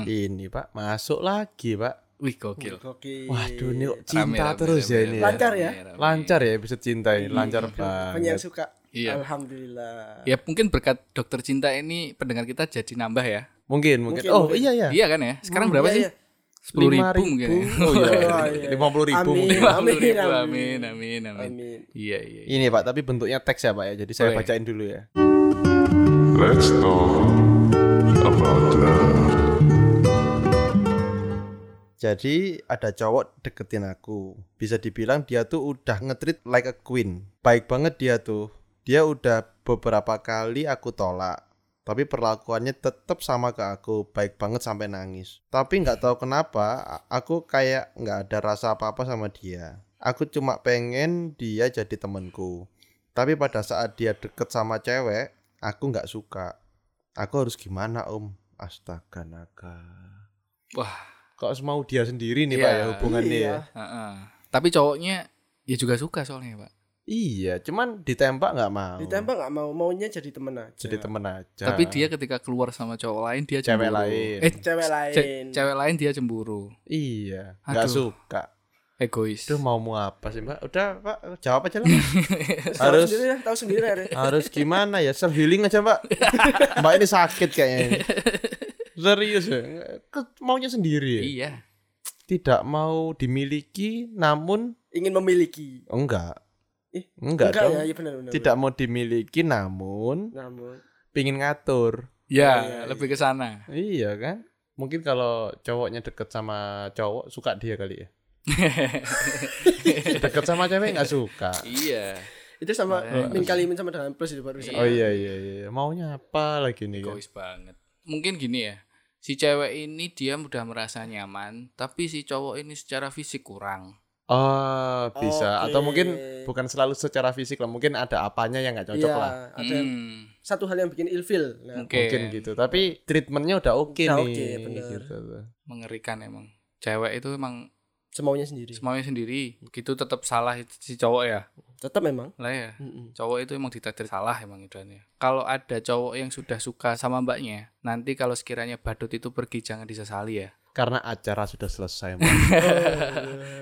Hmm. Ini Pak, masuk lagi Pak. Wih gokil. Oke. Waduh, ini cinta rame, terus rame, ya rame, ini ya. Lancar ya? rame, rame. Lancar ya episode cinta ini, lancar Banyak yang banget. suka. Iya. Alhamdulillah. Ya mungkin berkat dokter cinta ini pendengar kita jadi nambah ya. Mungkin, mungkin. Mungkin, Oh, mungkin. iya ya. Iya kan ya? Sekarang Hmm, berapa iya, sih? iya. Sepuluh ribu, 5.000. mungkin. ya? Oh iya. Iya. Lima puluh ribu Amin. mungkin. Lima puluh ribu. Amin, Amin, amin, amin. Amin. Iya, iya. iya. Ini Pak, tapi bentuknya teks ya Pak ya. Jadi saya Boleh. bacain dulu ya. Let's talk about love. Jadi ada cowok deketin aku. Bisa dibilang dia tuh udah ngetrit like a queen. Baik banget dia tuh. Dia udah beberapa kali aku tolak. Tapi perlakuannya tetap sama ke aku. Baik banget sampai nangis. Tapi nggak tahu kenapa aku kayak nggak ada rasa apa-apa sama dia. Aku cuma pengen dia jadi temenku. Tapi pada saat dia deket sama cewek, aku nggak suka. Aku harus gimana om? Astaga naga. Wah, Kok mau dia sendiri nih Iya. Pak ya hubungannya Iya. ya? heeh. Tapi cowoknya ya juga suka soalnya, Pak. Iya, cuman ditembak nggak mau. Ditembak nggak mau, maunya jadi temen aja. Jadi temen aja. Tapi dia ketika keluar sama cowok lain dia Cewek cemburu. lain. Eh, cewek lain. ce- cewek lain dia cemburu. iya, nggak suka. Egois. Itu mau mau apa sih Mbak? Udah Pak, jawab aja lah. Tahu harus sendiri ya, tahu sendiri ya. Re. harus gimana ya? Self healing aja Mbak. Mbak ini sakit kayaknya. ini. Serius ya? Ke- Maunya sendiri. ya? Iya. Tidak mau dimiliki, namun Ingin memiliki. oh, enggak. Eh, Enggak, Enggak dong. ya, iya benar benar. Tidak mau dimiliki, namun Namun pingin ngatur. Ya, iya, lebih ke sana. Iya kan? Mungkin kalau cowoknya deket sama cowok suka dia kali ya. deket sama cewek nggak suka. iya. itu sama Makanya. min kali min sama dengan plus itu baru Oh iya iya iya. Maunya apa lagi nih kan? Egois banget. Mungkin gini ya. Si cewek ini dia udah merasa nyaman, tapi si cowok ini secara fisik kurang. Oh bisa. Oke. Atau mungkin bukan selalu secara fisik lah. Mungkin ada apanya yang nggak cocok Iya, lah. ada yang- Hmm, satu hal yang bikin ilfil. Nah, mungkin, Mungkin gitu. Tapi treatmentnya udah oke Udah nih. oke, bener. gitu. mengerikan emang. Cewek itu emang semaunya sendiri. semuanya sendiri. Gitu tetap salah itu si cowok ya. Tetap memang. Lah ya. Mm-mm. Cowok itu emang ditakdir salah emang idannya. Kalau ada cowok yang sudah suka sama mbaknya, nanti kalau sekiranya badut itu pergi jangan disesali ya. Karena acara sudah selesai. Mbak.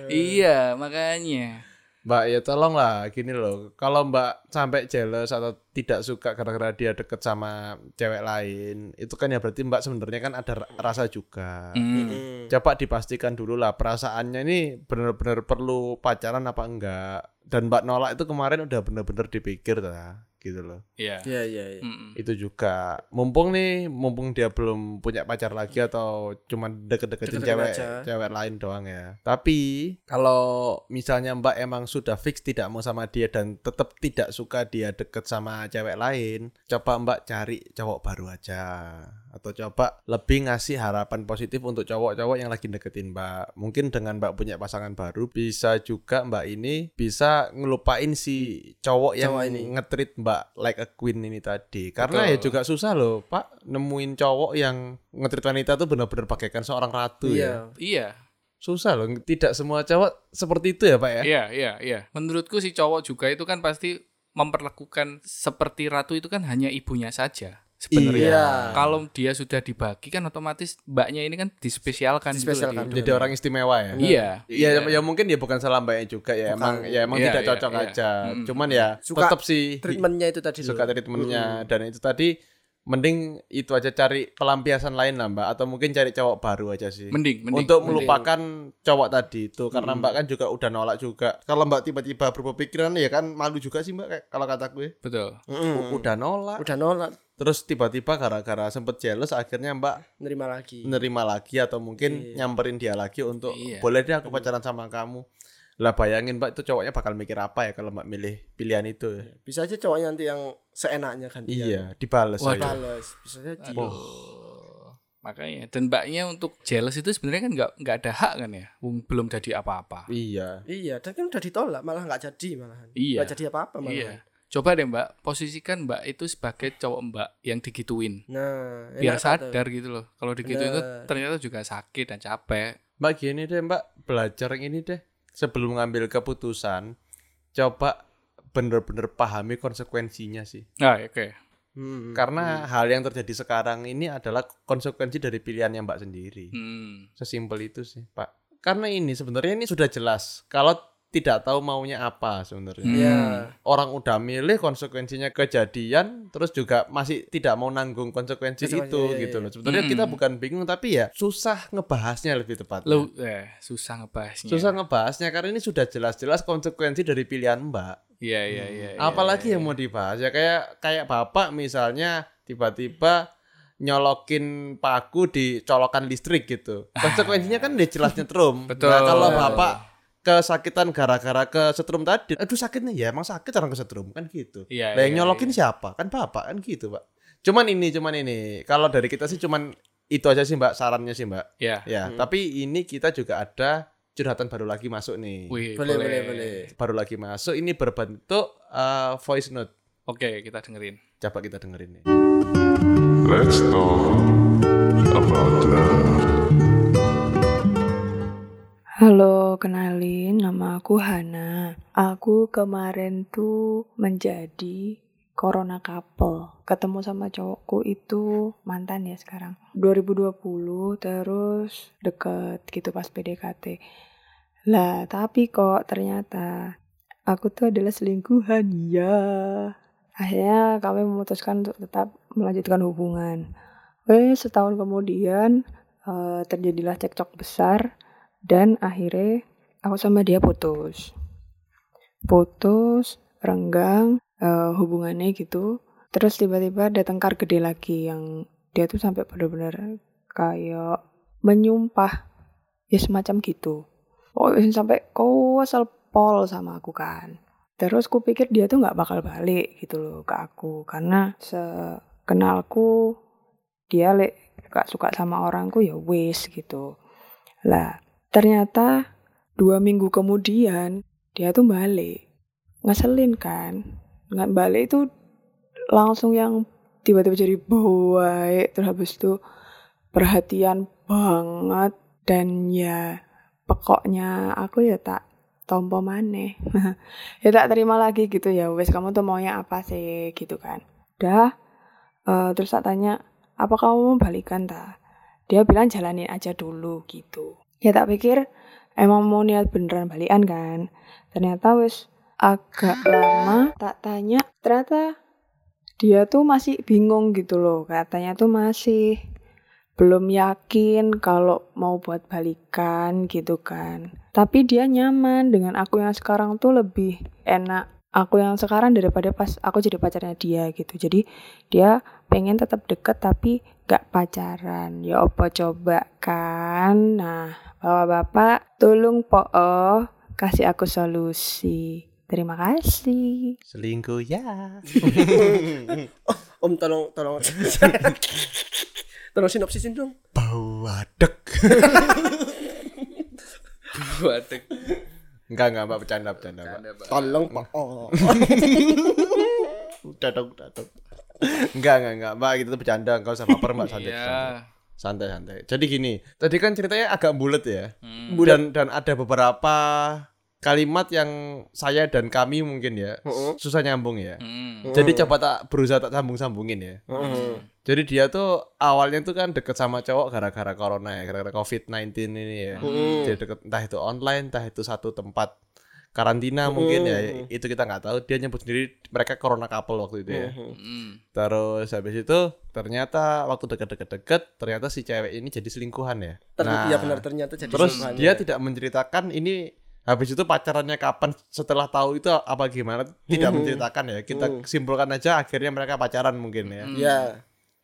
Iya, makanya. Mbak ya tolonglah gini loh. Kalau Mbak sampai jealous atau tidak suka gara-gara dia deket sama cewek lain, itu kan ya berarti Mbak sebenarnya kan ada ra- rasa juga. Hmm. Mm. Coba dipastikan dulu lah perasaannya ini benar-benar perlu pacaran apa enggak. Dan Mbak nolak itu kemarin udah benar-benar dipikir lah, gitu loh. Iya. Iya iya iya. Itu juga mumpung nih, mumpung dia belum punya pacar lagi atau cuma deket-deketin Deket-deket cewek aja. cewek lain doang ya. Tapi kalau misalnya Mbak emang sudah fix tidak mau sama dia dan tetap tidak suka dia deket sama cewek lain, coba Mbak cari cowok baru aja atau coba lebih ngasih harapan positif untuk cowok-cowok yang lagi deketin Mbak. Mungkin dengan Mbak punya pasangan baru bisa juga Mbak ini bisa ngelupain si cowok yang Cowok ini. ngetrit Mbak like a queen ini tadi. Karena ya Betul. juga susah loh, Pak, nemuin cowok yang ngetrit wanita tuh benar-benar bagaikan seorang ratu ya. Iya. Iya. Susah loh, tidak semua cowok seperti itu ya, Pak ya. Iya, iya, iya. Menurutku si cowok juga itu kan pasti memperlakukan seperti ratu itu kan hanya ibunya saja. Sebenarnya. Iya. Kalau dia sudah dibagi kan otomatis mbaknya ini kan dispesialkan. gitu Dispesialkan. di- Jadi orang istimewa ya. Iya. Iya, ya mungkin ya bukan salah mbaknya juga ya. Bukan. Emang ya emang Iya, tidak iya, cocok iya. aja. Mm-mm. Cuman ya Suka tetap sih Treatmentnya itu tadi suka treatmentnya dan itu tadi mending itu aja cari pelampiasan lain lah mbak atau mungkin cari cowok baru aja sih Mending, mending. untuk mending. melupakan cowok tadi itu karena mbak kan juga udah nolak juga kalau mbak tiba-tiba berubah pikiran ya kan malu juga sih mbak kayak kalau kata gue Betul. Mm-mm. U- udah nolak udah nolak terus tiba-tiba gara-gara sempet jealous akhirnya mbak nerima lagi. nerima lagi atau mungkin Iya. nyamperin dia lagi untuk Iya. boleh deh aku pacaran sama kamu lah bayangin mbak itu cowoknya bakal mikir apa ya kalau mbak milih pilihan itu ya. Bisa aja cowoknya nanti yang seenaknya kan iya dibales Waduh. aja. Balas. Bisa jadi. Aduh. Makanya dan mbaknya untuk jealous itu sebenarnya kan nggak nggak ada hak kan ya. Belum jadi apa-apa. iya Iya, dan kan udah ditolak, malah nggak jadi malahan. Iya. Nggak jadi apa-apa malahan. Iya. Coba deh mbak, posisikan mbak itu sebagai cowok mbak yang digituin. Nah, Biar tuh. sadar gitu loh. Kalau digituin itu ternyata juga sakit dan capek. Mbak gini deh mbak belajar yang ini deh sebelum ngambil keputusan coba bener-bener pahami konsekuensinya sih. Nah, oke. Hmm. Karena hal yang terjadi sekarang ini adalah konsekuensi dari pilihannya Mbak sendiri. Hmm. Sesimpel itu sih, Pak. Karena ini sebenarnya ini sudah jelas. Kalau tidak tahu maunya apa sebenarnya. Hmm. Ya. Orang udah milih konsekuensinya kejadian, terus juga masih tidak mau nanggung konsekuensi Konsekuensi, itu iya, gitu iya. loh. Sebenarnya Hmm. kita bukan bingung tapi ya susah ngebahasnya lebih tepatnya. Lu eh susah ngebahasnya. Susah ngebahasnya karena ini sudah jelas-jelas konsekuensi dari pilihan Mbak. Iya iya iya. iya, Apalagi iya, yang mau dibahas ya kayak kayak bapak misalnya tiba-tiba nyolokin paku di colokan listrik gitu. Konsekuensinya kan udah jelas nyetrum. Betul. Nah, kalau bapak kesakitan gara-gara kesetrum tadi, aduh sakitnya ya emang sakit orang kesetrum kan gitu. Iya, Lah yang iya, nyolokin siapa? Kan bapak kan gitu, Pak. Cuman ini cuman ini. Kalau dari kita sih cuman itu aja sih Mbak sarannya sih Mbak. Iya. Ya, tapi ini kita juga ada curhatan baru lagi masuk nih. Wih, Boleh, boleh, boleh. Baru lagi masuk ini berbentuk uh, voice note. Oke, kita dengerin. Coba kita dengerin nih. Let's talk about love. Halo, kenalin nama aku Hana. Aku kemarin tuh menjadi corona couple. Ketemu sama cowokku itu mantan ya sekarang. 2020 terus deket gitu pas PDKT. Lah, tapi kok ternyata aku tuh adalah selingkuhan ya. Akhirnya kami memutuskan untuk tetap melanjutkan hubungan. Eh, setahun kemudian eh, terjadilah cekcok besar dan akhirnya aku sama dia putus. Putus renggang eh, hubungannya gitu. Terus tiba-tiba ada tengkar gede lagi yang dia tuh sampai bener-bener kayak menyumpah ya semacam gitu. Pokoknya sampai kau asal pol sama aku kan. Terus ku pikir dia tuh nggak bakal balik gitu loh ke aku. Karena sekenalku dia lek gak suka sama orangku ya wis gitu. Lah ternyata dua minggu kemudian dia tuh balik. Ngeselin kan? Nggak balik itu langsung yang tiba-tiba jadi baik terus habis itu perhatian banget dan ya pokoknya aku ya tak tompo maneh. Ya tak terima lagi gitu ya wes kamu tuh maunya apa sih? gitu kan. Dah eh, terus tak tanya apa kamu mau balikan tak dia bilang jalanin aja dulu gitu ya tak pikir emang mau niat beneran balikan kan. Ternyata wes agak lama tak tanya ternyata dia tuh masih bingung gitu loh. Katanya tuh masih belum yakin kalau mau buat balikan gitu kan. Tapi dia nyaman dengan aku yang sekarang tuh lebih enak aku yang sekarang daripada pas aku jadi pacarnya dia gitu jadi dia pengen tetap deket tapi gak pacaran ya apa coba kan nah bapak-bapak tolong po kasih aku solusi terima kasih Selingkuh ya. Om tolong tolong tolong sinopsisin dong. Bau adek. Waduh. Enggak enggak Mbak bercanda bercanda Mbak. Tolong Pak. Oh. Udah dong, udah dong. Enggak enggak enggak Mbak kita tuh bercanda enggak usah baper Mbak santai. Iya. santai. Santai santai. Jadi gini, tadi kan ceritanya agak bulat ya. Hmm. Dan dan ada beberapa kalimat yang saya dan kami mungkin ya susah nyambung ya. Hmm. Jadi coba tak berusaha tak sambung-sambungin ya. Heeh. Jadi dia tuh awalnya tuh kan deket sama cowok gara-gara corona ya, gara-gara COVID-19 ini ya. Jadi deket entah itu online, entah itu satu tempat karantina mungkin ya. Itu kita nggak tahu. Dia nyebut sendiri mereka corona couple waktu itu ya. Hmm. Terus habis itu ternyata waktu deket-deket-deket ternyata si cewek ini jadi selingkuhan ya. Ternyata ya benar ternyata jadi Terus dia tidak menceritakan ini habis itu pacarannya kapan? Setelah tahu itu apa gimana? Tidak menceritakan ya. Kita simpulkan aja akhirnya mereka pacaran mungkin ya. Ya.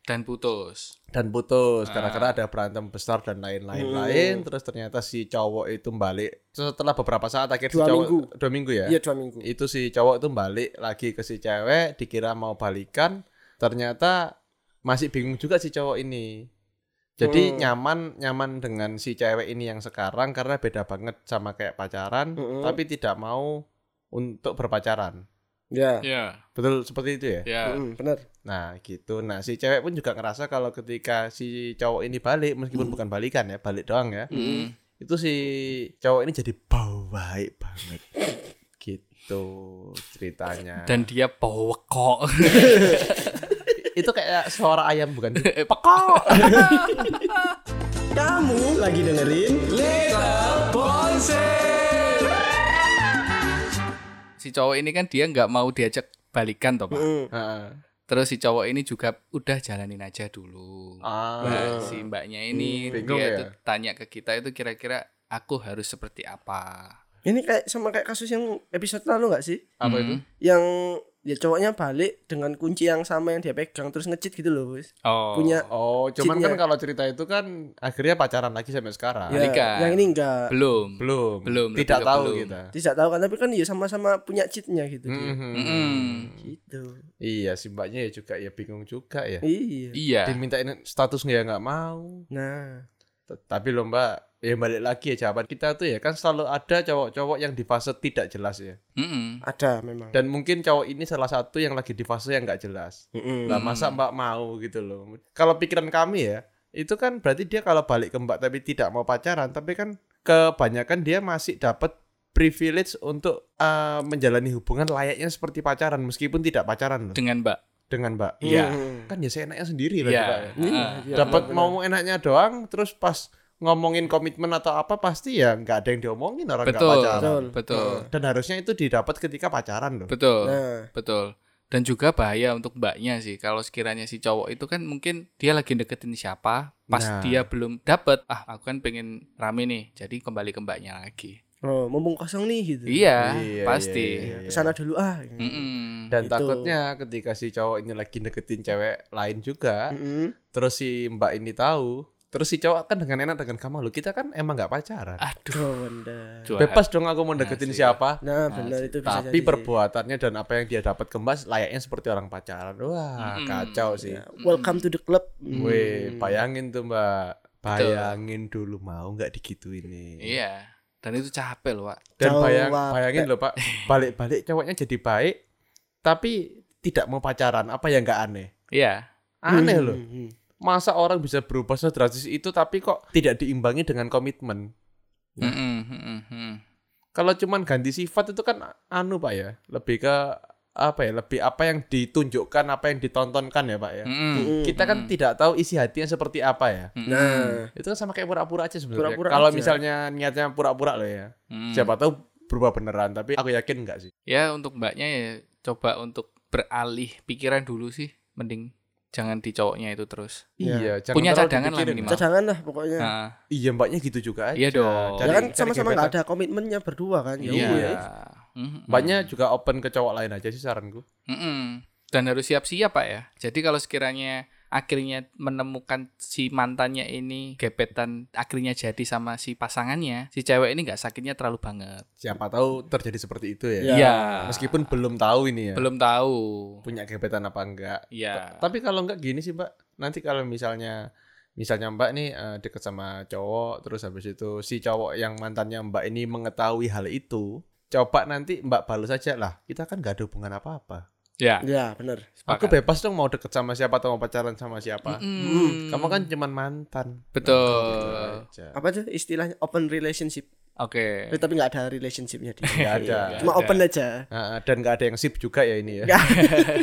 Dan putus. dan putus. Karena ada berantem besar dan lain-lain. Lain terus ternyata si cowok itu balik. Setelah beberapa saat akhir si Dua cowok minggu. dua minggu ya? Iya dua minggu. itu si cowok itu balik lagi ke si cewek dikira mau balikan. Ternyata masih bingung juga si cowok ini jadi nyaman nyaman dengan si cewek ini yang sekarang karena beda banget sama kayak pacaran Mm-mm. tapi tidak mau untuk berpacaran Ya. Ya. betul seperti itu ya Ya. Mm, benar. Nah gitu. Nah si cewek pun juga ngerasa kalau ketika si cowok ini balik meskipun bukan balikan ya, balik doang ya. Hmm. Itu si cowok ini jadi bau baik banget. gitu ceritanya. Dan dia bawekok. itu kayak suara ayam bukan? Pekok. Kamu lagi dengerin Si cowok ini kan dia nggak mau diajak balikan toh, Pak. Mm. Heeh. Terus si cowok ini juga udah jalanin aja dulu. Ah. Nah, si mbaknya ini Hmm, dia ya? tuh tanya ke kita itu kira-kira aku harus seperti apa. Ini kayak sama kayak kasus yang episode lalu nggak sih? Apa Hmm. itu? Yang ya cowoknya balik dengan kunci yang sama yang dia pegang terus ngecit gitu loh, Bos. Oh. Punya Oh, cuman Cheatnya. kan kalau cerita itu kan akhirnya pacaran lagi sampai sekarang. ya, balikan. yang ini enggak. belum. Belum. Belum, Tidak tahu belum. kita. Tidak tahu kan tapi kan ya sama-sama punya cheatnya gitu dia. Mhm. Mm-mm. Gitu. Iya, si mbaknya ya juga ya bingung juga ya. Iya. Iya. Dimintain status nggak ya nggak mau. Nah, T- Tapi loh mbak, ya balik lagi ya jawaban kita tuh ya kan selalu ada cowok-cowok yang di fase tidak jelas ya. Mm-mm. ada memang. Dan mungkin cowok ini salah satu yang lagi di fase yang nggak jelas. Mm-mm. Lah masa mbak mau gitu loh. Kalau pikiran kami ya, itu kan berarti dia kalau balik ke mbak tapi tidak mau pacaran, tapi kan kebanyakan dia masih dapat privilege untuk eh, menjalani hubungan layaknya seperti pacaran meskipun tidak pacaran loh Dengan Mbak. dengan mbak. Iya. Mm. Kan ya seenaknya sendiri lah Iya. juga ya. Iya, iya, Dapat benar-benar. mau enaknya doang, terus pas ngomongin komitmen atau apa pasti ya nggak ada yang diomongin orang nggak Betul. pacaran. Betul. Betul. Dan harusnya itu didapat ketika pacaran loh. Betul. Nah, Betul. Dan juga bahaya untuk mbaknya sih kalau sekiranya si cowok itu kan mungkin dia lagi deketin siapa, pas Nah. dia belum dapet, ah aku kan pengen rame nih, jadi kembali ke mbaknya lagi. oh, mumpung kosong nih gitu. Iya, Iya, pasti. iya, iya. Ke sana dulu ah. Mm-mm. Dan Gitu. takutnya ketika si cowok ini lagi deketin cewek lain juga, Mm-mm. terus si mbak ini tahu, terus si cowok kan dengan enak dengan kamu lo kita kan emang nggak pacaran. Aduh, curhat. Bebas dong aku mau deketin Asik. siapa. Nah, benar itu bisa Tapi jadi sih. perbuatannya dan apa yang dia dapat kembas layaknya seperti orang pacaran. Wah, Mm-mm. kacau sih. Ya, Welcome to the club. Weh, Hmm. bayangin tuh mbak. Bayangin dulu mau nggak digituin nih. Iya. Dan itu capek loh, Pak. Dan bayang, bayangin loh pak, balik-balik cowoknya jadi baik, tapi tidak mau pacaran. Apa yang nggak aneh? Iya. Aneh Hmm, loh. Hmm, hmm. Masa orang bisa berubah sedrastis itu tapi kok tidak diimbangi dengan komitmen? Mm-mm, mm. Kalau cuman ganti sifat itu kan anu pak ya, lebih ke apa ya, lebih apa yang ditunjukkan, apa yang ditontonkan ya pak ya. Mm-mm. Mm-mm. Kita kan tidak tahu isi hatinya seperti apa ya. Nah, Itu kan sama kayak pura-pura aja sebenarnya. Kalau aja. misalnya niatnya pura-pura loh ya. Mm. Siapa tahu berubah beneran, tapi aku yakin enggak sih. Ya untuk mbaknya ya coba untuk beralih pikiran dulu sih, mending jangan di cowoknya itu terus. Iya. Iya, jangan Punya cadangan lah minimal. cadangan lah pokoknya. Nah, Iya, mbaknya gitu juga aja. Iya dong. ya kan sama-sama nggak ada komitmennya berdua kan. Ya iya. Mm-mm. Mbaknya juga open ke cowok lain aja sih saranku. Mm-mm. Dan harus siap-siap pak ya. Jadi kalau sekiranya akhirnya menemukan si mantannya ini gebetan akhirnya jadi sama si pasangannya, si cewek ini nggak sakitnya terlalu banget. Siapa tahu terjadi seperti itu ya. Iya. Meskipun belum tahu ini ya. belum tahu. punya gebetan apa enggak. Iya. Tapi kalau enggak gini sih, Mbak. Nanti kalau misalnya misalnya Mbak nih eh, deket sama cowok terus habis itu si cowok yang mantannya Mbak ini mengetahui hal itu, coba nanti Mbak balas aja lah. Kita kan nggak ada hubungan apa-apa. Ya. Ya, benar. Aku Sepakat. bebas dong mau deket sama siapa atau mau pacaran sama siapa. Mm. Kamu kan cuman mantan. betul. Gitu aja. Apa tuh istilahnya open relationship. Oke. Tapi nggak ada relationshipnya di Nggak ada. Cuma ada. open aja. Nah, dan nggak ada yang sip juga ya ini ya. Nggak.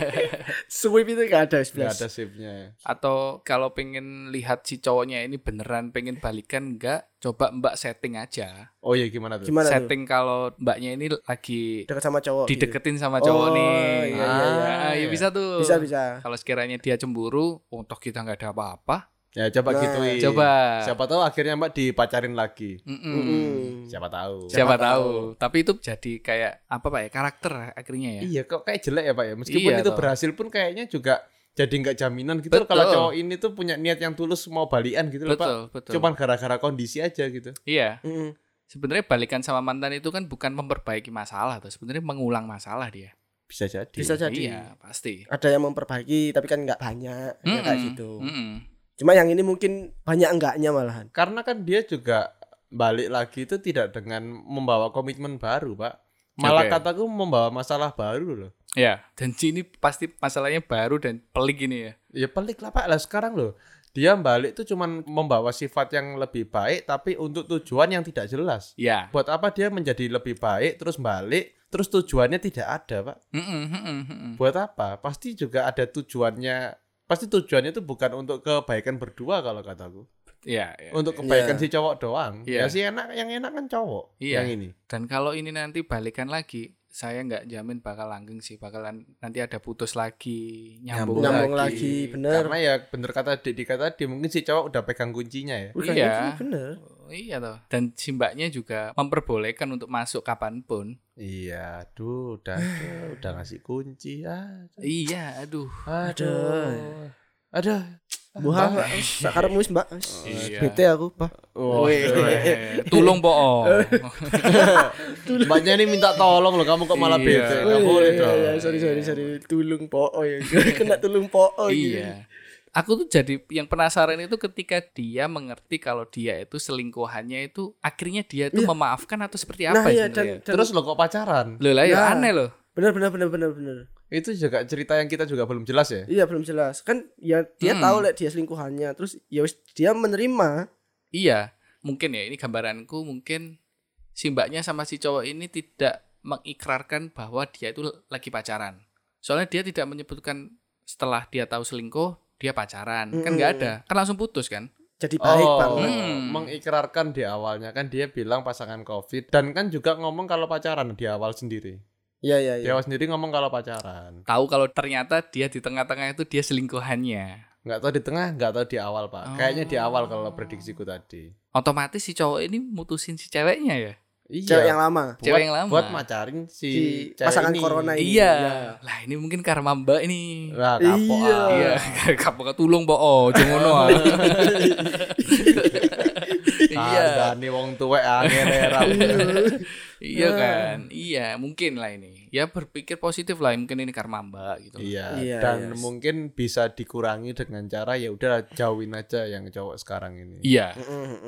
Sweep itu nggak ada Nggak ada sipnya. Atau kalau pengen lihat si cowoknya ini beneran pengen balikan enggak, coba Mbak setting aja. Oh iya gimana tuh? Gimana tuh? setting kalau Mbaknya ini lagi Dekat sama cowok. gitu. dideketin sama cowok Oh, nih. iya, iya, iya. Ah, ya bisa tuh. Bisa bisa. Kalau sekiranya dia cemburu, untuk kita nggak ada apa-apa. Ya coba Nah, gituin. Coba. Siapa tahu akhirnya Mbak dipacarin lagi. Mm-mm. Mm-mm. Siapa tahu. Siapa, Siapa tahu. tahu. Tapi itu jadi kayak apa pak ya karakter akhirnya ya. Iya kok kayak jelek ya Pak ya. Meskipun Iya, itu toh. berhasil pun kayaknya juga jadi nggak jaminan gitu loh Betul. kalau cowok ini tuh punya niat yang tulus mau balian gitu loh Pak. betul betul. Cuman gara-gara kondisi aja gitu. iya. Mm-mm. Sebenarnya balikan sama mantan itu kan bukan memperbaiki masalah tuh. Sebenarnya mengulang masalah dia. Bisa jadi. Bisa jadi. Iya pasti. Ada yang memperbaiki tapi kan nggak banyak. Ya kayak gitu. Mm-mm. Cuma yang ini mungkin banyak enggaknya malahan. Karena kan dia juga balik lagi itu tidak dengan membawa komitmen baru Pak. Malah Oke. kataku membawa masalah baru loh. Ya. Dan ini pasti masalahnya baru dan pelik ini ya. Ya pelik lah Pak lah sekarang loh. Dia balik tuh cuman membawa sifat yang lebih baik tapi untuk tujuan yang tidak jelas. Ya. Buat apa dia menjadi lebih baik terus balik terus tujuannya tidak ada Pak? Mm-mm, mm-mm, mm-mm. Buat apa? Pasti juga ada tujuannya pasti tujuannya itu bukan untuk kebaikan berdua kalau kataku. Iya, iya. Untuk kebaikan Iya. si cowok doang. Iya. Ya sih enak yang enak kan cowok. Iya. Yang ini. Dan kalau ini nanti balikan lagi, saya nggak jamin bakal langgeng sih, bakalan nanti ada putus lagi, nyambung, Nyambung lagi. lagi, bener. Karena ya bener kata Didi kata tadi mungkin si cowok udah pegang kuncinya ya. Iya. gitu, bener. Oh, iya toh. Dan si mbaknya juga memperbolehkan untuk masuk kapan pun. Iya, aduh, udah aduh, udah ngasih kunci. Ah, Iya, aduh. aduh. Aduh. Buah, wis, Mbak. Wis. Iya. Bete aku, Pak. Oh, Eh, Tulung po. Mbaknya ini minta tolong loh, kamu kok malah Iya. bete. Oh, boleh iya, dong. iya, sorry sorry sorry tulung po oh ya kena tulung po oh Iya. Aku tuh jadi yang penasaran itu ketika dia mengerti kalau dia itu selingkuhannya itu akhirnya dia itu Iya. memaafkan atau seperti nah apa iya sebenarnya? dan, dan Terus lo kok pacaran? Loh lah ya Ya. aneh loh. benar benar benar benar benar Itu juga cerita yang kita juga belum jelas ya. iya belum jelas kan ya dia Hmm. tahu lek dia selingkuhannya terus ya wis dia menerima Iya, mungkin ya ini gambaranku mungkin si mbaknya sama si cowok ini tidak mengikrarkan bahwa dia itu lagi pacaran. Soalnya dia tidak menyebutkan setelah dia tahu selingkuh dia pacaran. Kan nggak ada. Kan langsung putus kan? jadi baik oh, banget Hmm. mengikrarkan di awalnya kan dia bilang pasangan covid dan kan juga ngomong kalau pacaran di awal sendiri. iya iya Di iya awal sendiri ngomong kalau pacaran. Tahu kalau ternyata dia di tengah-tengah itu dia selingkuhannya. Nggak tahu di tengah, nggak tahu di awal pak. Oh. Kayaknya di awal kalau prediksiku tadi. Otomatis si cowok ini mutusin si ceweknya ya. Iya. cewek yang lama buat, cewek yang lama. buat macarin si, si cewek pasangan ini. corona ini Iya. Iya. Lah ini mungkin karma mbak ini. Lah, kapok Iya. ah. Iya, kapok tulung po oh, jongono ah. Iya. Hargane wong tuwek angin era. Iya kan? Iya, mungkin lah ini. Ya berpikir positif lah, mungkin ini karma Mbak gitu. Iya, Iya, dan iya. mungkin bisa dikurangi dengan cara ya udah jauhin aja yang cowok sekarang ini. Iya.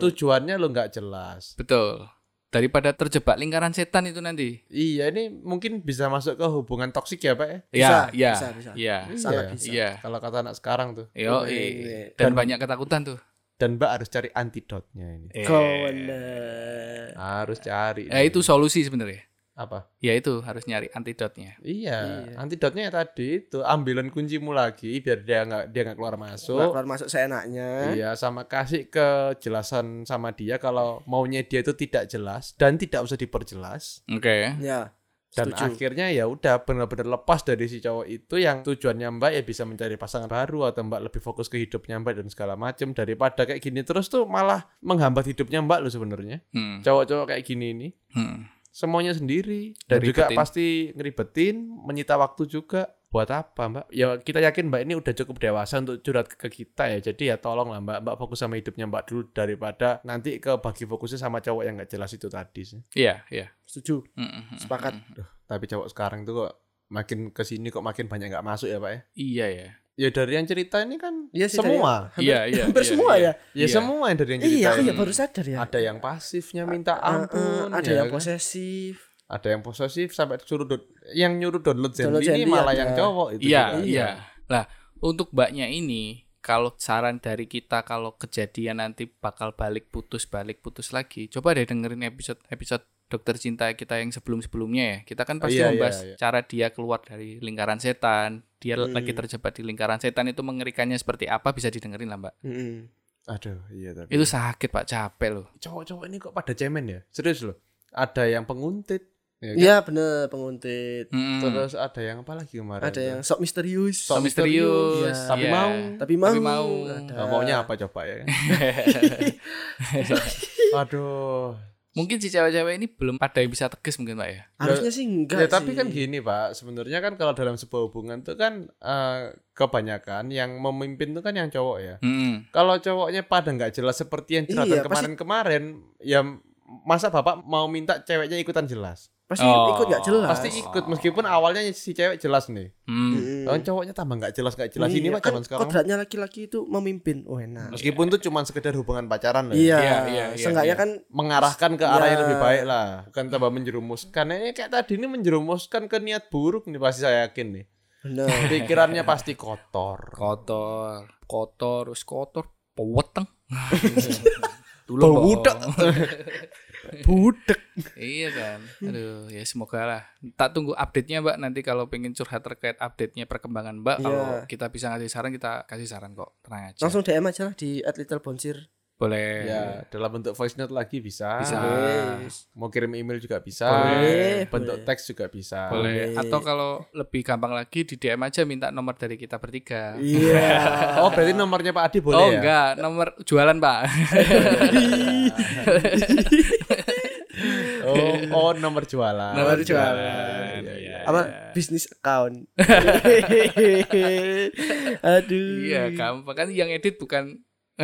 Tujuannya lo nggak jelas. betul. Daripada terjebak lingkaran setan itu nanti. Iya, ini mungkin bisa masuk ke hubungan toksik ya, Pak ya? Iya, Bisa, iya. bisa, bisa. Iya. Sangat Iya. bisa Iya. Kalau kata anak sekarang tuh. Yo, Iya. dan banyak ketakutan tuh. Dan Mbak harus cari antidotnya ini. kau bener Harus cari. Eh itu solusi sebenarnya. Apa? Ya itu harus nyari antidotnya. Iya, Iya. antidotnya ya tadi itu ambilan kuncimu lagi biar dia nggak dia nggak keluar Nggak masuk. keluar masuk seenaknya Iya, sama kasih kejelasan sama dia kalau maunya dia itu tidak jelas dan tidak usah diperjelas. Oke. ya Dan Setuju. akhirnya ya udah benar-benar lepas dari si cowok itu yang tujuannya Mbak ya bisa mencari pasangan baru atau Mbak lebih fokus ke hidupnya Mbak dan segala macam daripada kayak gini terus tuh malah menghambat hidupnya Mbak lo sebenarnya. Hmm. Cowok-cowok kayak gini ini Hmm. Semuanya sendiri dan juga pasti ngeribetin, menyita waktu juga. Buat apa, Mbak? Ya kita yakin Mbak ini udah cukup dewasa untuk curhat ke kita ya. Jadi ya tolong lah Mbak, Mbak fokus sama hidupnya Mbak dulu daripada nanti ke bagi fokusnya sama cowok yang nggak jelas itu tadi sih. Iya, iya. setuju hmm, Sepakat. hmm. Tapi cowok sekarang tuh kok makin ke sini kok makin banyak nggak masuk ya, Pak ya? Iya ya. Ya dari yang cerita ini kan Iya sih, semua. Hampir- Iya, iya. hampir iya, semua iya. ya Ya Iya. semua yang dari yang cerita. iya aku ya baru sadar ya Ada yang pasifnya minta Eh, eh, ampun, ada ya yang kan? posesif ada yang posesif sampai suruh do- yang nyuruh download Zenly ini malah ada. yang cowok itu. Iya, juga. iya. Lah, untuk mbaknya ini kalau saran dari kita kalau kejadian nanti bakal balik putus balik putus lagi, coba deh dengerin episode episode dokter cinta kita yang sebelum-sebelumnya ya. Kita kan pasti Iya, membahas iya, iya. cara dia keluar dari lingkaran setan, dia Hmm. lagi terjebak di lingkaran setan itu mengerikannya seperti apa bisa didengerin lah, Mbak. Mm-mm. Aduh, iya tapi. Itu sakit, Pak, capek loh. cowok-cowok ini kok pada cemen ya? Serius loh. Ada yang penguntit, ya kan? iya bener penguntit Mm-mm. Terus ada yang apa lagi kemarin? ada yang sok misterius Sok So misterius, Iya. Tapi iya. mau. tapi mau, Tapi mau. Ada. Nah, maunya apa coba ya? Aduh. Mungkin si cewek-cewek ini belum ada yang bisa tegas mungkin, Pak ya. harusnya sih enggak ya tapi sih. kan gini pak, sebenarnya kan kalau dalam sebuah hubungan tuh kan eh, kebanyakan yang memimpin tuh kan yang cowok ya. Mm-mm. Kalau cowoknya pada nggak jelas seperti yang curhatan Iya, pasti- kemarin-kemarin, ya masa bapak mau minta ceweknya ikutan jelas? Pasti Oh. ikut nggak jelas Pasti ikut meskipun awalnya si cewek jelas nih. Mm. Mm-mm. Kalau cowoknya tambah nggak jelas nggak jelas ini Iya, pak kan zaman sekarang. kodratnya laki-laki itu memimpin oh enak Meskipun tuh cuma sekedar hubungan pacaran loh. iya, Iya, iya, iya, seenggaknya iya. kan Mengarahkan ke arah yang Ya. lebih baik lah, bukan tambah menjerumuskan. Ini kayak tadi ini menjerumuskan ke niat buruk nih pasti saya yakin nih. bener Pikirannya pasti kotor. kotor kotor terus kotor peweteng Bau Mbok. Budek. iya kan. Aduh, ya semoga lah. Tak tunggu update-nya, Mbak. Nanti kalau pengen curhat terkait update-nya perkembangan Mbak, Iya. kalau kita bisa ngasih saran, kita kasih saran kok. Tenang aja. Langsung DM aja lah di @littlebonsir. boleh. Ya, dalam bentuk voice note lagi bisa. Bisa. Wes. Mau kirim email juga bisa. Boleh, Bentuk boleh. teks juga bisa. Boleh. Boleh. Atau kalau lebih gampang lagi di DM aja minta nomor dari kita bertiga. Iya. Oh, berarti nomornya Pak Adi boleh oh ya? enggak, nomor jualan, Pak. Oh, nomor jualan. Nomor jualan. Iya, iya. Apa bisnis account. Aduh. Iya, gampang kan yang edit bukan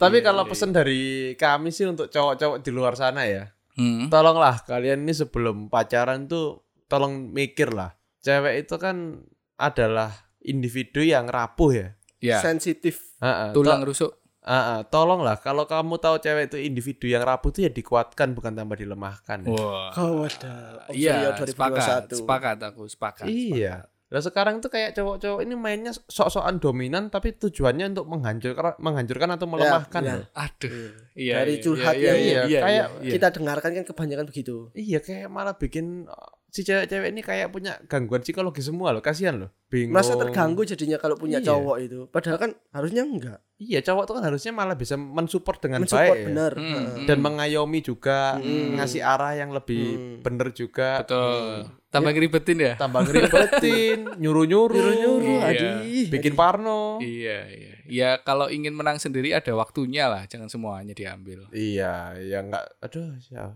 Tapi kalau pesan dari kami sih untuk cowok-cowok di luar sana ya. Hmm. Tolonglah kalian ini sebelum pacaran tuh tolong mikir lah. Cewek itu kan adalah individu yang rapuh ya. Ya, Sensitif. Heeh, tulang to- rusuk. heeh, tolonglah kalau kamu tahu cewek itu individu yang rapuh tuh ya dikuatkan bukan tambah dilemahkan. Wah. Kau ada. Iya, Observer sepakat, 2021. sepakat aku, sepakat. Iya. Nah sekarang tuh kayak cowok-cowok ini mainnya sok-sokan dominan tapi tujuannya untuk menghancurkan menghancurkan atau melemahkan ya. loh. Aduh. Iya. Dari iya, curhat iya, yang- iya, iya, kayak iya. Kita dengarkan kan kebanyakan begitu. Iya kayak malah bikin uh, si cewek-cewek ini kayak punya gangguan psikologi semua loh, kasihan loh. Bingung. Merasa terganggu jadinya kalau punya Iya. cowok itu. Padahal kan harusnya enggak. Iya, cowok tuh kan harusnya malah bisa mensupport dengan Mensupport baik. ya. benar. Hmm, Heeh. hmm. Dan mengayomi juga, Hmm. ngasih arah yang lebih Hmm. bener juga. Betul. Tambah ngeribetin ya? Tambah ngeribetin, nyuruh-nyuruh, Nyuruh-nyuruh, Iya. adih. bikin parno. Iya, iya. Ya kalau ingin menang sendiri ada waktunya lah, jangan semuanya diambil. Iya, ya enggak aduh, ya.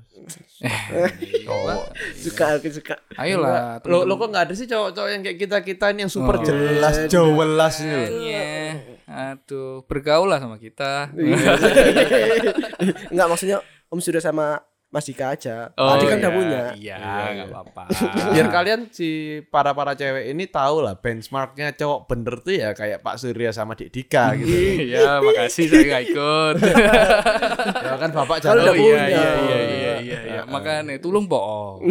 Cowok. Suka aku suka. Ayolah. Lo lo kok nggak ada sih cowok-cowok yang kayak kita-kita ini yang super Oh. jelas, jelas ini loh. Makanya, Aduh, bergaul lah sama kita. Enggak maksudnya Om sudah sama Mas Dika aja. Oh, Tadi kan udah iya, punya. Iya, Iya, nggak iya. apa-apa. Biar kalian si para-para cewek ini tahu lah benchmarknya cowok bener tuh ya kayak Pak Surya sama Dik Dika gitu. Iya, makasih saya nggak ikut. ya kan Bapak udah oh iya, punya. iya, iya, iya, iya, iya. Makanya tulung bohong.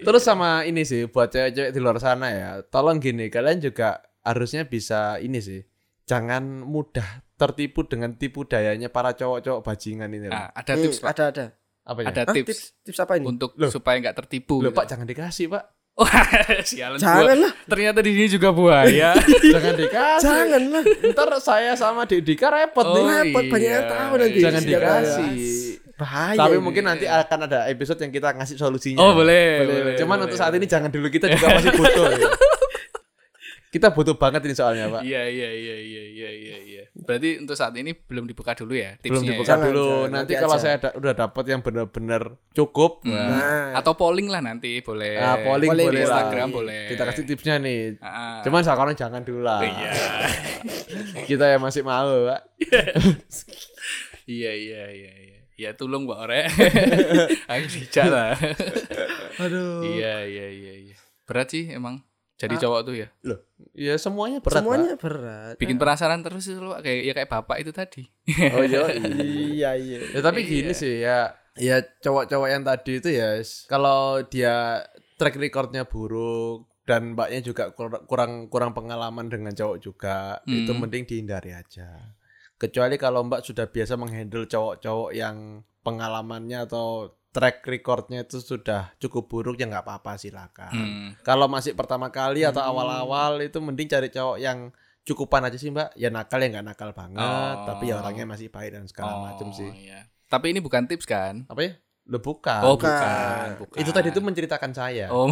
Terus sama ini sih buat cewek-cewek di luar sana ya. Tolong gini, kalian juga harusnya bisa ini sih. Jangan mudah tertipu dengan tipu dayanya para cowok-cowok bajingan ini. Nah, ada Hmm, tips, Pak. ada ada. Apa ya? Ada Hah, tips tips tips apa ini? untuk Loh. supaya nggak tertipu. Loh, gitu. Pak jangan dikasih, Pak. Wah, sialan Jangan lah. Ternyata di sini juga buaya. jangan dikasih. Jangan lah. Ntar saya sama Dik Dika repot Oh, nih. Repot banyak yang iya. tahu nanti. Jangan dikasih. Bahaya. Tapi ini. mungkin nanti akan ada episode yang kita ngasih solusinya. Oh, boleh, boleh. Cuman boleh, untuk saat boleh. ini jangan dulu kita juga masih butuh. ya. Kita butuh banget ini soalnya, Pak. Iya, iya, iya, iya, iya, iya, iya. Berarti untuk saat ini belum dibuka dulu ya tipsnya. Belum ya? dibuka Jangan, dulu. jangan, nanti nanti kalau aja. saya da- udah dapat yang benar-benar cukup, Hmm. Nah, Atau polling lah nanti boleh. nah, polling Polling boleh di lah. Instagram boleh. Kita kasih tipsnya nih. Ah. Cuman sekarang jangan dulu lah. Iya. Kita yang masih mau, Pak. iya, iya, iya, iya. Ya tolong Mbak Ore. Bijak lah. aduh. Iya, iya, iya, iya. Berat sih emang. Jadi Ah. cowok tuh ya. Loh, ya semuanya berat, Semuanya berat. Bikin penasaran terus itu loh kayak ya kayak bapak itu tadi. Pak. Oh iya. iya iya. Ya tapi Iya. gini sih ya, ya cowok-cowok yang tadi itu ya kalau dia track recordnya buruk dan mbaknya juga kur- kurang kurang pengalaman dengan cowok juga, Hmm. itu mending dihindari aja. Kecuali kalau mbak sudah biasa menghandle cowok-cowok yang pengalamannya atau track recordnya itu sudah cukup buruk ya nggak apa-apa silakan. Hmm. Kalau masih pertama kali atau Hmm. awal-awal itu mending cari cowok yang cukupan aja sih mbak. Ya nakal ya nggak nakal banget, Oh. tapi ya orangnya masih baik dan segala Oh, macam sih. iya. Tapi ini bukan tips kan? Apa ya? Lo bukan. Oh, bukan. bukan. bukan. Itu tadi itu menceritakan saya. Oh,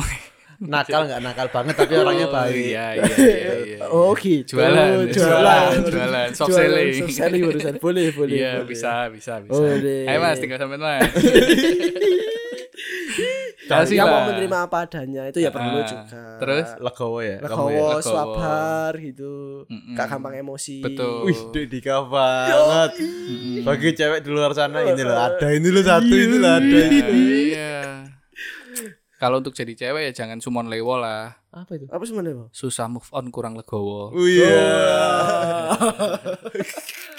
Nakal nggak nakal banget tapi orangnya oh, baik. Iya, iya, iya, iya. Oh gitu. Jualan, jualan, jualan, soft selling. Soft selling barusan. Boleh, boleh. Iya, boleh. bisa, bisa, bisa. Boleh. Ayo Mas, tinggal sampai Mas. Yang Kasih mau menerima apa adanya itu ya perlu Ah, juga. terus? Legowo ya. Legowo, Legowo. swabar gitu. Mm-mm. Gak gampang emosi. Betul. Wih, Dika banget. Bagi cewek di luar sana ini loh ada ini loh satu ini loh ada. Iya, iya. Kalau untuk jadi cewek ya jangan sumon lewo lah. Apa itu? Apa sebenarnya? Bang? Susah move on kurang legowo. Oh iya.